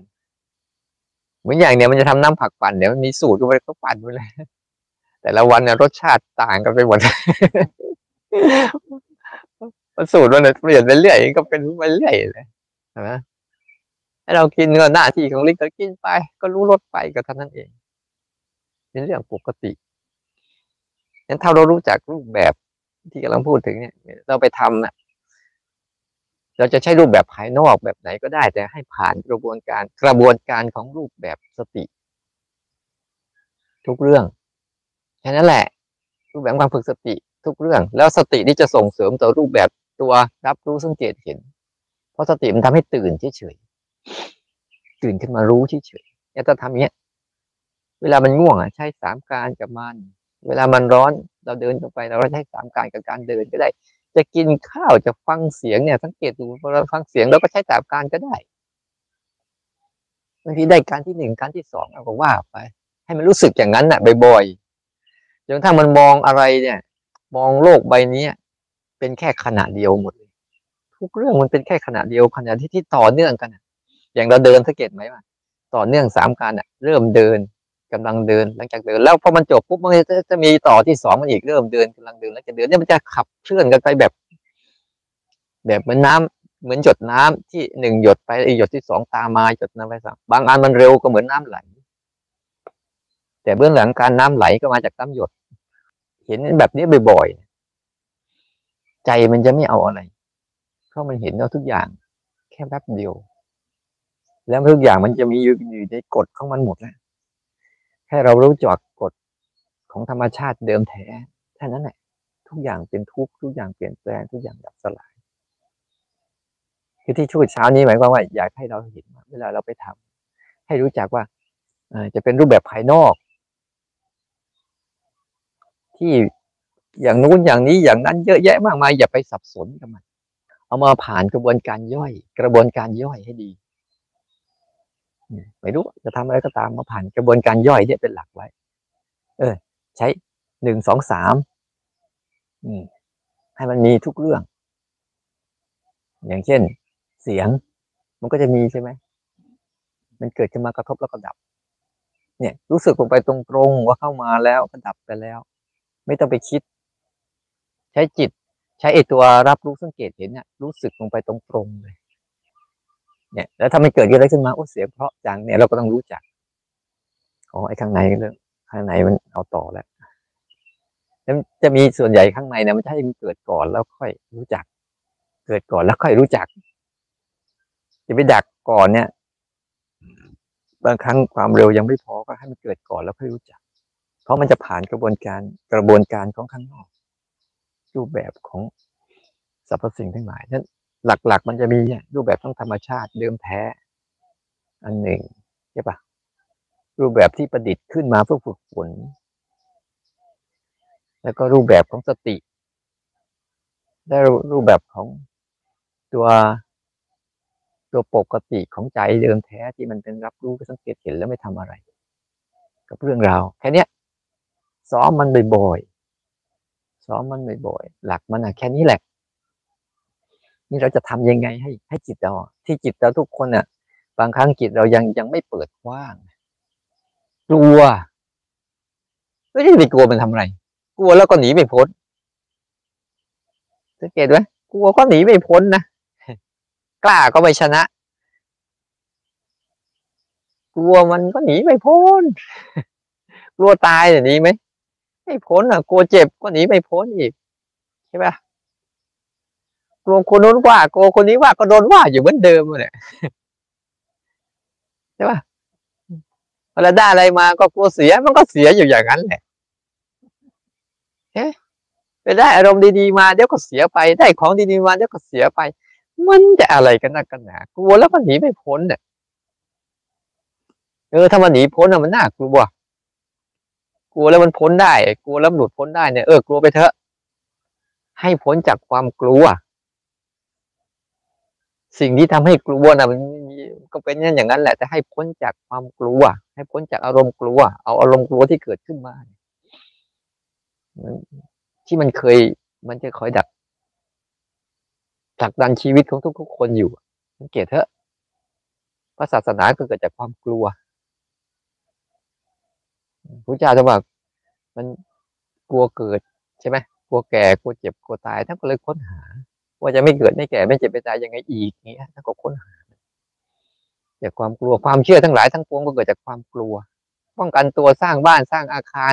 เหมือนอย่างเนี้ยมันจะทำน้ำผักปั่นเดี๋ยวมันมีสูตรก็ไปก็ปั่นไปเลย แต่ละวันเนี่ยรสชาติต่างกันไปหมดมันสูตรมันเปลี่ยนไปเรื่อยก็เป็นไปเรื่อยเลยนะให้เรากินก็หน้าที่ของลิ้นก็กินไป ก็รู้รสไปก็เท่านั้นเอง เป็นเรื่องปกติงั้นถ้าเรารู้จักรูปแบบที่กำลังพูดถึงเนี่ย เราไปทำน่ะ เราจะใช้รูปแบบภายนอกแบบไหนก็ได้ แต่ให้ผ่านกระบวนการกระบวนการของรูปแบบสติ ทุกเรื่องแค่นั้นแหละ รูปแบบความฝึกสติทุกเรื่อง แล้วสตินี่จะส่งเสริมต่อรูปแบบตัวรับรู้สังเกตเห็น เพราะสติมันทำให้ตื่นเฉยๆตื่นขึ้นมารู้เฉยๆเนี่ยถ้าทำเนี้ยเวลามันง่วงอะใช้สามการกับมัน เวลามันร้อนเราเดินลงไปเราใช้สามการกับการเดินก็ได้ จะกินข้าวจะฟังเสียงเนี่ย สังเกตดูเวลาฟังเสียงเราก็ใช้ตามการก็ได้บางทีได้การที่หนึ่งการที่สองเราก็ว่าไป ให้มันรู้สึกอย่างนั้นน่ะบ่อยๆจนถ้ามันมองอะไรเนี่ย มองโลกใบนี้เป็นแค่ขณะเดียวหมดเลยทุกเรื่องมันเป็นแค่ขณะเดียวขณะที่ที่ต่อเนื่องกันอย่างเราเดินสังเกตไหมว่าต่อเนื่องสามการอะ เริ่มเดิน กำลังเดินหลังจากเดิน แล้วพอมันจบปุ๊บมันจะจะมีต่อที่สองมันอีกเริ่มเดินกำลังเดินแล้วจะเดินเนี่ยมันจะขับเคลื่อนกันไปแบบ แบบเหมือนน้ำเหมือนหยดน้ำที่หนึ่งหยดไปอีกหยดที่สองตามมาหยดน้ำไปสามบางอันมันเร็วก็เหมือนน้าไหล แต่เบื้องหลังการน้ำไหลก็มาจากน้ำหยด เห็นแบบนี้บ่อยๆใจมันจะไม่เอาอะไรเพราะมันเห็นเราทุกอย่าง แค่แป๊บเดียว แล้วทุกอย่างมันจะมีอยู่ในกฎของมันหมดแล้ว ค่เรารู้จักกฎของธรรมชาติเดิมแท้แค่นั้นแหละทุกอย่างเป็นทุกทุกอย่างเปลี่ยนแปลงทุกอย่างดับสลายคือที่ช่วเช้านี้หมายความว่าอยากให้เราเห็นเวลาเราไปทำให้รู้จักว่าจะเป็นรูปแบบภายนอก ที่อย่างนู้นอย่างนี้อย่างนั้นเยอะแยะมากมายอย่าไปสับสนกับมัน เอามาผ่านกระบวนการย่อย กระบวนการย่อยให้ดี ไม่รู้จะทำอะไรก็ตามมาผ่านกระบวนการย่อยเนี่ยเป็นหลักไว้ เออ ใช้หนึ่งสองสามให้มันมีทุกเรื่อง อย่างเช่น เสียง มันก็จะมีใช่ไหมมันเกิดขึ้นมากระทบแล้วก็ดับ เนี่ย รู้สึกลงไปตรงๆว่าเข้ามาแล้วก็ดับไปแล้ว ไม่ต้องไปคิด ใช้จิต ใช้ไอตัวรับรู้สังเกตเห็นเนี่ยรู้สึกลงไปตรงๆเลย เนี่ย แล้วถ้ามันเกิดอะไรขึ้นมาโอ้เสียเพราะจังเนี่ยเราก็ต้องรู้จักอ๋อไอ้ข้างในเรื่องข้างในมันเอาต่อแล้วแล้วจะมีส่วนใหญ่ข้างในเนี่ยมันจะให้มันเกิดก่อนแล้วค่อยรู้จัก เกิดก่อนแล้วค่อยรู้จัก จะไปดักก่อนเนี่ย บางครั้งความเร็วยังไม่พอก็ให้มันเกิดก่อนแล้วค่อยรู้จัก เพราะมันจะผ่านกระบวนการกระบวนการของข้างนอกรูปแบบของสรรพสิ่งทั้งหลายนั้น หลักๆ มันจะมีรูปแบบทั้งธรรมชาติเดิมแท้ อันหนึ่งใช่ปะรูปแบบที่ประดิษฐ์ขึ้นมาเพื่อฝึกฝน แล้วก็รูปแบบของสติและรูปแบบของตัวตัวปกติของใจเดิมแท้ที่มันเป็นรับรู้สังเกตเห็นแล้วไม่ทำอะไร กับเรื่องราวแค่นี้ซ้อมมันบ่อยๆซ้อมมันบ่อยๆหลักมันอะแค่นี้แหละ นี่เราจะทำยังไงให้ให้จิตเราที่จิตเราทุกคนเนี่ยบางครั้งจิตเรายังยังไม่เปิดกว้าง กลัวไม่ได้ไปกลัวมันทำอะไร กลัวแล้วก็หนีไม่พ้นสังเกตไหมกลัวก็หนีไม่พ้นนะกล้าก็ไม่ชนะ กลัวมันก็หนีไม่พ้น กลัวตายเนี่ยหนีไหมไม่พ้นอะ กลัวเจ็บก็หนีไม่พ้นอีกใช่ปะ กลัวคนนู้นว่ากลัวคนนี้ว่าก็โดนว่าอยู่เหมือนเดิมเลยใช่ปะเวลาได้อะไรมาก็กลัวเสียมันก็เสียอยู่อย่างนั้นแหละเฮ้ไปได้อารมณ์ดีๆมาเดี๋ยวก็เสียไป ได้ของดีๆมาเดี๋ยวก็เสียไป มันจะอะไรกันนักกันหนากลัวแล้วมันหนีไม่พ้นเนี่ยเออถ้ามันหนีพ้นอะมันน่ากลัวกลัวแล้วมันพ้นได้ กลัวแล้วหลุดพ้นได้เนี่ยเออกลัวไปเถอะ ให้พ้นจากความกลัว สิ่งที่ทำให้กลัวนะมันก็เป็นอย่างนั้นแหละแต่ให้พ้นจากความกลัว ให้พ้นจากอารมณ์กลัว เอาอารมณ์กลัวที่เกิดขึ้นมาที่มันเคย มันจะคอยดักผลักดันชีวิตของทุกๆคนอยู่สังเกตเถอะพระศาสนาก็เกิดจากความกลัวพระเจ้าจะบอกมันกลัวเกิดใช่ไหมกลัวแก่กลัวเจ็บกลัวตายท่านก็เลยค้นหา ว่าจะไม่เกิดไม่แก่ไม่เจ็บไม่ตายยังไงอีกเนี้ถ้าก็ค้นหาจากความกลัวความเชื่อทั้งหลายทั้งปวงก็เกิดจากความกลัว ป้องกันตัวสร้างบ้านสร้างอาคาร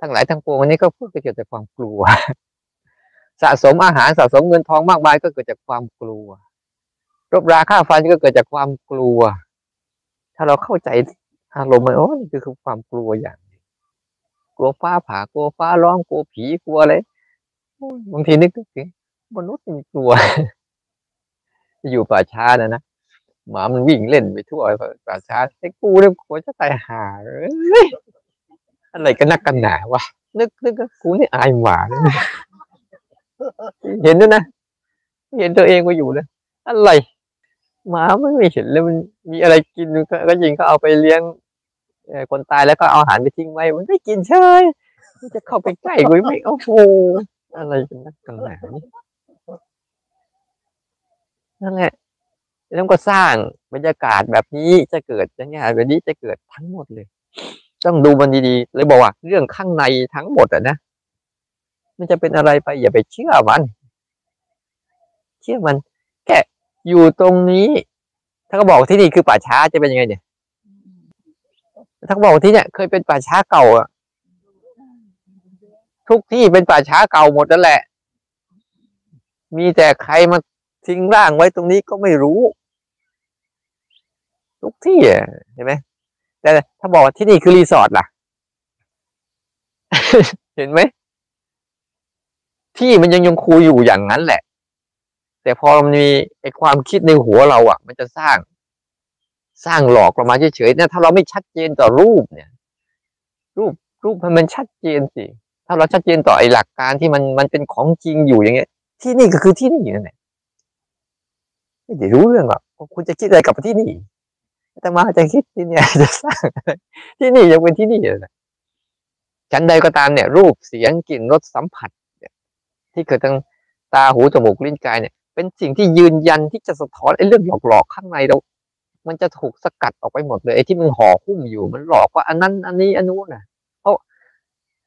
ทั้งหลายทั้งปวงอันนี้ก็เพื่อเกิดจากความกลัว สะสมอาหารสะสมเงินทองมากมายก็เกิดจากความกลัว รบราค่าฟันก็เกิดจากความกลัว ถ้าเราเข้าใจอารมณ์มันโอ้นี่คือความกลัวอย่างกลัวฟ้าผ่ากลัวฟ้าร้องกลัวผีกลัวอะไรบางทีนึกถึง มนุษย์มีกลัว อยู่ป่าช้านะนะหมามันวิ่งเล่นไปทั่วป่าช้าไอ้กูเนี่ยกลัวจะตายหาเลยอะไรกันนักกันหนาวะนึกนึกกูนี่อายหมาเห็นด้วยนะเห็นตัวเองก็อยู่เลยอะไรหมาไม่ไม่เห็นเลยมันมีอะไรกินก็ยิงก็เอาไปเลี้ยงคนตายแล้วก็เอาอาหารไปทิ้งไว้มันไม่กินเฉยมันจะเข้าไปใกล้กูไม่โอ้โหอะไรกันนักกันหนาเนี่ย นั่นแหละแล้วก็สร้างบรรยากาศแบบนี้จะเกิดอย่างเงี้ยแบบนี้จะเกิดทั้งหมดเลย ต้องดูมันดีๆเลยบอกว่า เรื่องข้างในทั้งหมดอะนะมันจะเป็นอะไรไปอย่าไปเชื่อมัน เชื่อมัน แค่อยู่ตรงนี้ ถ้าเขาบอกที่นี่คือป่าช้าจะเป็นยังไงเนี่ยถ้าบอกที่เนี่ยเคยเป็นป่าช้าเก่าอะทุกที่เป็นป่าช้าเก่าหมดนั่นแหละ มีแต่ใครมา ทิ้งร่างไว้ตรงนี้ก็ไม่รู้ ทุกที่เห็นไหมแต่ถ้าบอกว่าที่นี่คือรีสอร์ทล่ะ เห็นไหมที่มันยังยังคูอยู่อย่างนั้นแหละ แต่พอมันมีไอความคิดในหัวเราอะ มันจะสร้าง สร้างหลอกเรามาเฉยๆเนี่ยถ้าเราไม่ชัดเจนต่อรูปเนี่ย รูปรูปมันชัดเจนสิถ้าเราชัดเจนต่อไอหลักการที่มันมันเป็นของจริงอยู่อย่างเงี้ย ที่นี่ก็คือที่นี่นั่นแหละ ไม่ได้รู้เรื่องหรอกคุณจะคิดอะไรกับที่นี่แต่มาจะคิดที่นี่จะสร้างที่นี่ยังเป็นที่นี่เลยชั้นใดก็ตามเนี่ย รูปเสียงกลิ่นรสสัมผัสที่เกิดทางตาหูจมูกลิ้นกายเนี่ย เป็นสิ่งที่ยืนยันที่จะสะท้อนไอ้เรื่องหลอกๆข้างในเรา มันจะถูกสกัดออกไปหมดเลยไอ้ที่มันห่อหุ้มอยู่ มันหลอกว่าอันนั้น อันนี้อันนู้นนะเพราะ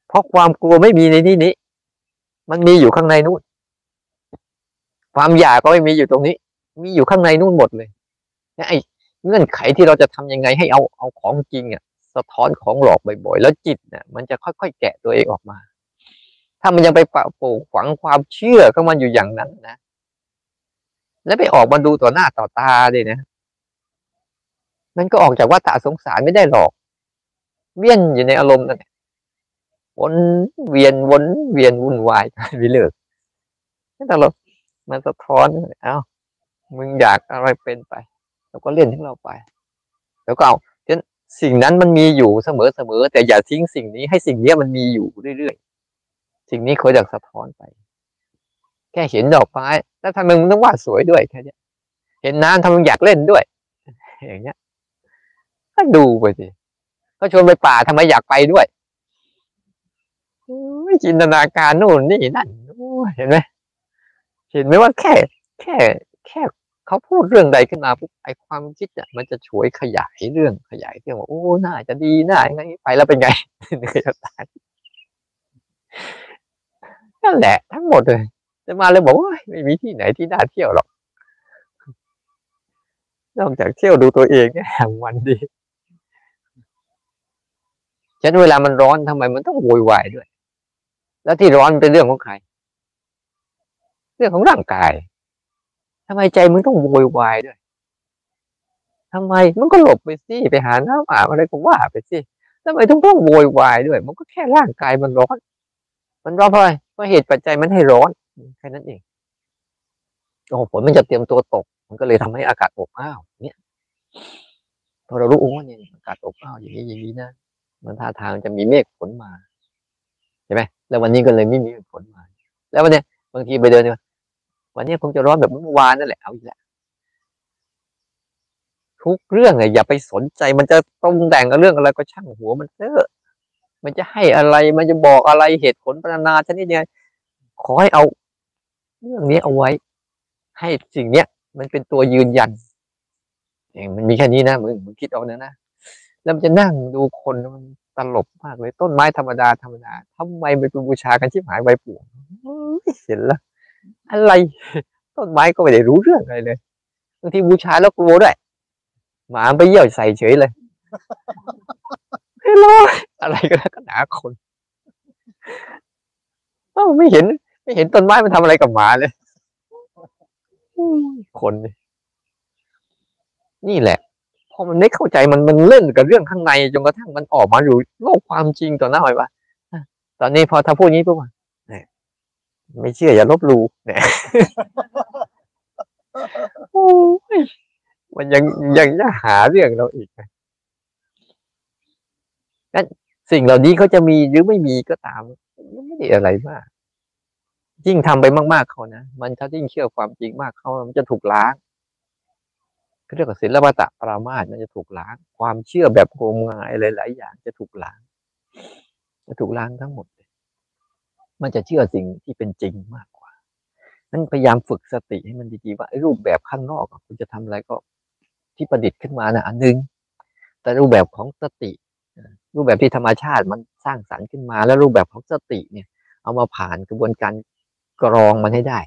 เพราะความกลัวไม่มีในที่นี้ มันมีอยู่ข้างในนู้นความอยากก็ไม่มีอยู่ตรงนี้ มีอยู่ข้างในนู่นหมดเลยไอ้เงื่อนไขที่เราจะทำยังไงให้เอาเอาของจริงอะสะท้อนของหลอกบ่อยๆ แล้วจิตเนี่ยมันจะค่อยๆ แกะตัวเองออกมา ถ้ามันยังไปปะปลูกฝังความเชื่อของมันอยู่อย่างนั้นนะ แล้วไปออกมาดูต่อหน้าต่อตาเลยนะ มันก็ออกจากว่าตาสงสารไม่ได้หรอกเวียนอยู่ในอารมณ์นั่นวนเวียนวนเวียนวุ่นวายไปเลิกนั่นแต่เรามันสะท้อน เอ้า มึงอยากอะไรเป็นไปเราก็เล่นทั้งเราไป แล้วก็เอาฉะนั้นสิ่งนั้นมันมีอยู่เสมอเสมอแต่อย่าทิ้งสิ่งนี้ให้สิ่งนี้มันมีอยู่เรื่อยสิ่งนี้เขาอยากสะท้อนไป แค่เห็นดอกไม้แล้วทำไมมึงต้องวาดสวยด้วยแค่นี้เห็นน้ำทำไมอยากเล่นด้วย อย่างเงี้ยก็ดูไปสิก็ชวนไปป่าทำไมอยากไปด้วยจินตนาการนู่นนี่นั่นเห็นไหมเห็นไหมว่าแค่ แค่ แค่ เขาพูดเรื่องใดขึ้นมาปุ๊บไอความคิดเนี่ยมันจะช่วยขยายเรื่องขยายเรื่องว่าโอ้น่าจะดีน่าไงไปแล้วเป็นไงเหนื่อยจะตายนั่นแหละทั้งหมดเลยจะมาเลยบอกว่าไม่มีที่ไหนที่น่าเที่ยวหรอกนอกจากเที่ยวดูตัวเองแค่วันดีฉันเวลามันร้อนทำไมมันต้องโวยวายด้วย แล้วที่ร้อนเป็นเรื่องของใคร เรื่องของร่างกาย ทำไมใจมึงต้องโวยวายด้วยทำไมมันก็หลบไปสิไปหาน้ำอาบอะไรก็ว่าไปสิทำไมต้องต้องโวยวายด้วย มันก็แค่ร่างกายมันร้อน มันร้อนเพราะอะไรเพราะเหตุปัจจัยมันให้ร้อนแค่นั้นเองโอ้ฝนมันจะเตรียมตัวตก มันก็เลยทำให้อากาศอบอ้าวเนี่ยพอเรารู้ว่าเนี่ยอากาศอบอ้าวอย่างนี้อย่างนี้นะมันท่าทางจะมีเมฆฝนมาใช่ไหมแล้ววันนี้ก็เลยไม่มีฝนมา แล้ววันนี้บางทีไปเดินเนี่ย วันนี้คงจะร้อนแบบเมื่อวานนั่นแหละเอาอีกแล้วทุกเรื่องเลยอย่าไปสนใจ มันจะตรงแต่งกับเรื่องอะไรก็ช่างหัวมันเถอะมันจะให้อะไรมันจะบอกอะไรเหตุผลปรนาชนิดเนี่ยขอให้เอา เรื่องนี้เอาไว้ ให้สิ่งเนี้ยมันเป็นตัวยืนยันเองมันมีแค่นี้นะมึงมึงคิดเอานะนะแล้วมันจะนั่งดูคนมันตลกมากเลยต้นไม้ธรรมดาธรรมดาทำไมไปบูชากันชิบหายใบปู่เห็นแล้ว อะไรต้นไม้ก็ไม่ได้รู้เรื่องอะไรเลยบางทีบูชาแล้วกลัวด้วยหมาไปเยี่ยวใส่เฉยเลยไม่รออะไรก็แล้วก็หนาคนเอ้าไม่เห็น ไม่เห็นต้นไม้มันทำอะไรกับหมาเลยคนนี่แหละ พอมันไม่เข้าใจมันมันเล่นกับเรื่องข้างในจนกระทั่งมันออกมาอยู่โลกความจริงต่อหน้าไปว่าตอนนี้พอถ้าพูดนี้ปุ๊บเนี่ย ไม่เชื่ออย่าลบลูเนี่ยมันยังยังจะหาเรื่องเราอีกนั้นสิ่งเหล่านี้เขาจะมีหรือไม่มีก็ตามไม่ได้อะไรมาก ยิ่งทำไปมากๆเขานะมันถ้ายิ่งเชื่อความจริงมากเขามันจะถูกล้างเขาเรียกว่าศิลปะปรามาสมันจะถูกล้าง ความเชื่อแบบงมงายหลายๆอย่างจะถูกล้าง จะถูกล้างทั้งหมดเลย มันจะเชื่อสิ่งที่เป็นจริงมากกว่านั้นพยายามฝึกสติให้มันดีๆว่ารูปแบบข้างนอกคุณจะทำอะไรก็ที่ประดิษฐ์ขึ้นมานะอันหนึง แต่รูปแบบของสติ รูปแบบที่ธรรมชาติมันสร้างสรรค์ขึ้นมา แล้วรูปแบบของสติเนี่ย เอามาผ่านกระบวนการกรองมันให้ได้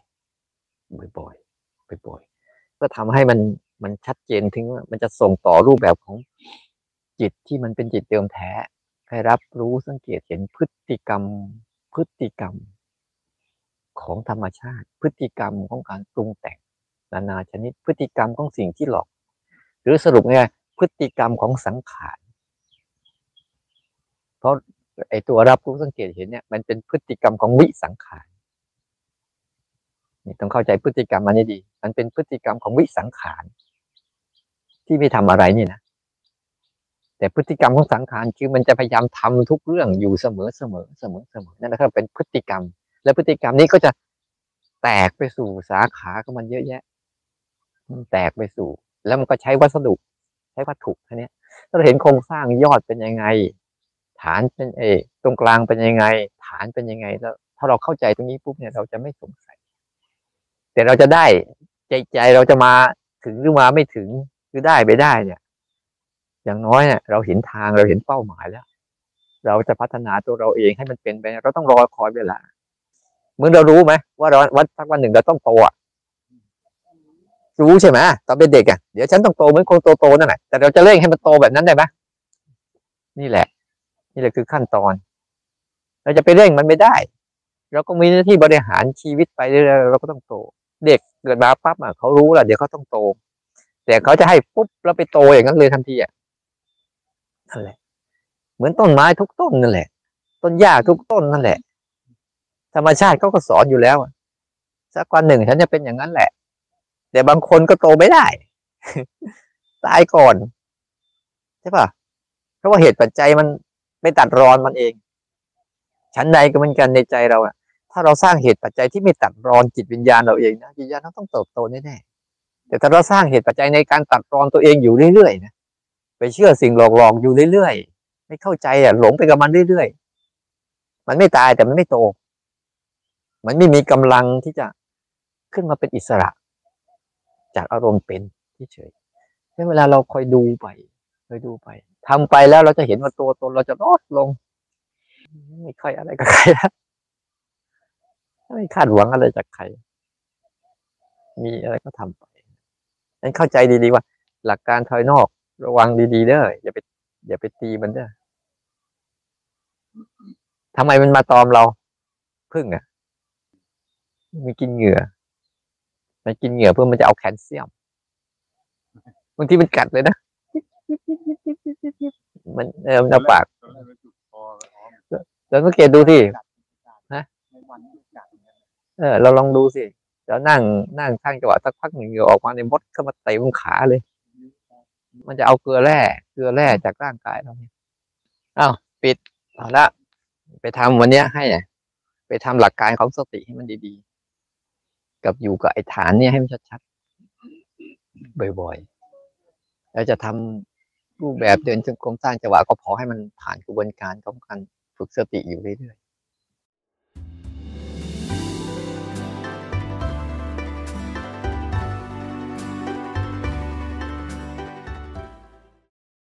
บ่อยๆบ่อยๆก็ทำให้มันมันชัดเจนถึงว่ามันจะส่งต่อรูปแบบของจิตที่มันเป็นจิตเดิมแท้ให้รับรู้สังเกตเห็นพฤติกรรม พฤติกรรมของธรรมชาติ พฤติกรรมของการปรุงแต่งนานาชนิด พฤติกรรมของสิ่งที่หลอก หรือสรุปไงพฤติกรรมของสังขารเพราะไอตัวรับรู้สังเกตเห็นเนี่ยมันเป็นพฤติกรรมของวิสังขารนี่ต้องเข้าใจพฤติกรรมมันให้ดี มันเป็นพฤติกรรมของวิสังขารที่ไม่ทำอะไรนี่นะ แต่พฤติกรรมของสังขารคือมันจะพยายามทำทุกเรื่องอยู่เสมอเสมอเสมอเสมอนั่นนะครับเป็นพฤติกรรม และพฤติกรรมนี้ก็จะแตกไปสู่สาขาของมันเยอะแยะแตกไปสู่ แล้วมันก็ใช้วัสดุ ใช้วัตถุแค่นี้ถ้าเราเห็นโครงสร้างยอดเป็นยังไง ฐานเป็นเอตรงกลางเป็นยังไง ฐานเป็นยังไง แล้ว ถ้าเราเข้าใจตรงนี้ปุ๊บเนี่ยเราจะไม่สงสัย แต่เราจะได้ใจใจเราจะมาถึงหรือมาไม่ถึงหรือได้ไปได้เนี่ย อย่างน้อยเนี่ยเราเห็นทางเราเห็นเป้าหมายแล้ว เราจะพัฒนาตัวเราเองให้มันเป็นไปเราต้องรอคอยเวลาเมื่อเรารู้ไหมว่าเราวันสักวันหนึ่งเราต้องโตอะรู้ใช่ไหมตอนเป็นเด็กอะเดี๋ยวฉันต้องโตเหมือนคนโตๆนั่นแหละแต่เราจะเร่งให้มันโตแบบนั้นได้ไหมนี่แหละ นี่แหละคือขั้นตอน เราจะไปเร่งมันไม่ได้ เราก็มีหน้าที่บริหารชีวิตไปเรื่อยๆเราก็ต้องโต เด็กเกิดมาปั๊บอะเขารู้แหละเดี๋ยวเขาต้องโต แต่เขาจะให้ปุ๊บแล้วไปโตอย่างนั้นเลยทันทีอะ นั่นแหละ เหมือนต้นไม้ทุกต้นนั่นแหละ ต้นหญ้าทุกต้นนั่นแหละ ธรรมชาติเขาก็สอนอยู่แล้วสักวันหนึ่งฉันจะเป็นอย่างนั้นแหละ แต่บางคนก็โตไม่ได้ ตายก่อนใช่ปะเพราะว่าเหตุปัจจัยมันไปตัดรอนมันเอง ชั้นใดก็เหมือนกันในใจเราอะถ้าเราสร้างเหตุปัจจัยที่ไม่ตัดรอนจิตวิญญาณเราเองนะจิตวิญญาณเราต้องเติบโตแน่ๆแต่ถ้าเราสร้างเหตุปัจจัยในการตัดรอนตัวเองอยู่เรื่อยๆนะ ไปเชื่อสิ่งหลอกๆอยู่เรื่อยๆไม่เข้าใจอะหลงไปกับมันเรื่อยๆมันไม่ตายแต่มันไม่โต มันไม่มีกำลังที่จะขึ้นมาเป็นอิสระ จากอารมณ์เป็นที่เฉยเวลาเราคอยดูไปคอยดูไปทำไปแล้วเราจะเห็นว่าตัวตนเราจะลดลง ไม่ค่อยอะไรกับใครแล้วไม่คาดหวังอะไรจากใคร มีอะไรก็ทำไปนั้นเข้าใจดีๆว่า หลักการภายนอก ระวังดีๆเด้ออย่าไป อย่าไปตีมันเด้อทำไมมันมาตอมเราพึ่งอะมีกินเหงื่อมันกินเหงื่อเพื่อมันจะเอาแคลเซียมบางทีมันกัดเลยนะมันเออมันเอาปากแล้วสังเกตดูที่ฮะเออ เราลองดูสิแล้วนั่งนั่งข้างจังหวะสักพักหนึ่งเหงื่อออกมาในมดเข้ามาเตะบนขาเลย มันจะเอาเกลือแร่เกลือแร่จากร่างกายเราเนี่ยอ้าวปิดเอาละไปทำวันเนี้ยให้ไปทำหลักการของสติให้มันดีๆ กับอยู่กับไอ้ฐานเนี่ยให้มันชัดๆบ่อยๆแล้วจะทำรูปแบบเดินจงกรมสร้างจังหวะก็ขอให้มันผ่านกระบวนการของการฝึกสติอยู่เรื่อย